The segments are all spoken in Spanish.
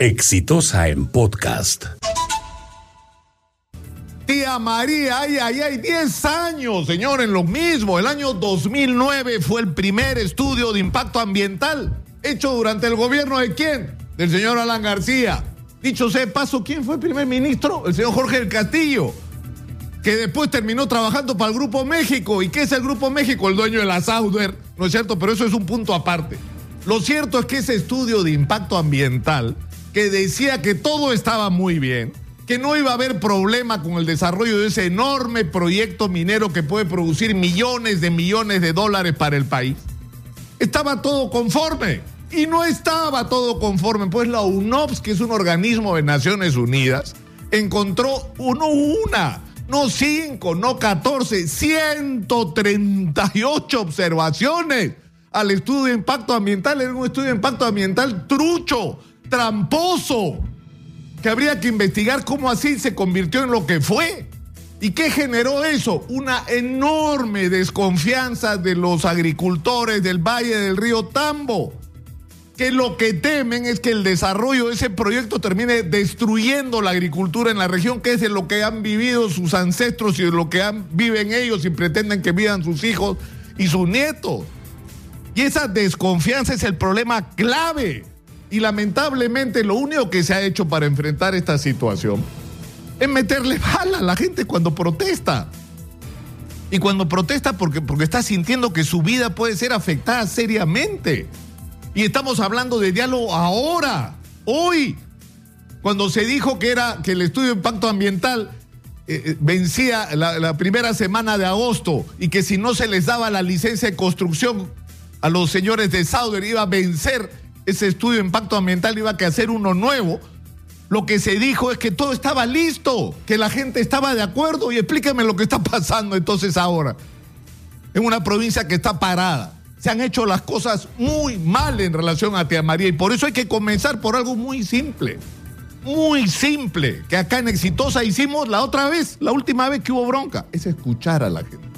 Exitosa en podcast. Tía María, ay, ay, ay, 10 años, señor, en lo mismo. El año 2009 fue el primer estudio de impacto ambiental hecho durante el gobierno de quién? Del señor Alan García. Dicho sea paso, ¿quién fue el primer ministro? El señor Jorge del Castillo, que después terminó trabajando para el Grupo México. ¿Y qué es el Grupo México? El dueño de la Sauder, ¿no es cierto? Pero eso es un punto aparte. Lo cierto es que ese estudio de impacto ambiental, que decía que todo estaba muy bien, que no iba a haber problema con el desarrollo de ese enorme proyecto minero que puede producir millones de millones de dólares para el país, estaba todo conforme. Y no estaba todo conforme, pues la UNOPS, que es un organismo de Naciones Unidas, encontró uno una, no cinco, no catorce, 138 observaciones al estudio de impacto ambiental. Era un estudio de impacto ambiental trucho, tramposo, que habría que investigar cómo así se convirtió en lo que fue. ¿Y qué generó eso? Una enorme desconfianza de los agricultores del Valle del Río Tambo, que lo que temen es que el desarrollo de ese proyecto termine destruyendo la agricultura en la región, que es de lo que han vivido sus ancestros y de lo que han, viven ellos y pretenden que vivan sus hijos y sus nietos. Y esa desconfianza es el problema clave. Y lamentablemente lo único que se ha hecho para enfrentar esta situación es meterle bala a la gente cuando protesta. Y cuando protesta porque, porque está sintiendo que su vida puede ser afectada seriamente. Y estamos hablando de diálogo ahora, hoy, cuando se dijo que era que el estudio de impacto ambiental eh, eh, vencía la, la, primera semana de agosto y que si no se les daba la licencia de construcción a los señores de Sauder iba a vencer ese estudio de impacto ambiental, iba a hacer uno nuevo lo que se dijo es que todo estaba listo, que la gente estaba de acuerdo y explíqueme lo que está pasando entonces ahora. En una provincia que está parada. Se han hecho las cosas muy mal en relación a Tía María y por eso hay que comenzar por algo muy simple. Muy simple, que acá en Exitosa hicimos la otra vez, la última vez que hubo bronca, es escuchar a la gente.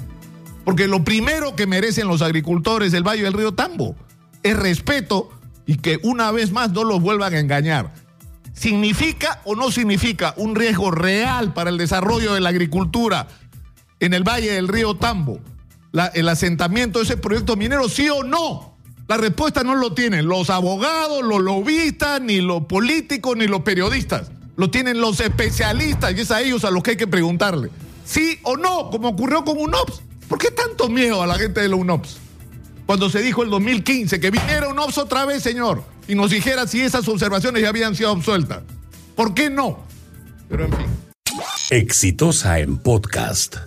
Porque lo primero que merecen los agricultores del Valle del Río Tambo es respeto y que una vez más no los vuelvan a engañar. ¿Significa o no significa un riesgo real para el desarrollo de la agricultura en el Valle del Río Tambo? El asentamiento de ese proyecto minero, sí o no? La respuesta no lo tienen los abogados, los lobistas, ni los políticos, ni los periodistas. Lo tienen los especialistas y es a ellos a los que hay que preguntarle. ¿Sí o no? Como ocurrió con UNOPS. ¿Por qué tanto miedo a la gente de la UNOPS? Cuando se dijo el 2015 que viniera UNOPS otra vez, señor y nos dijera si esas observaciones ya habían sido absueltas. ¿Por qué no? Pero en fin. Exitosa en podcast.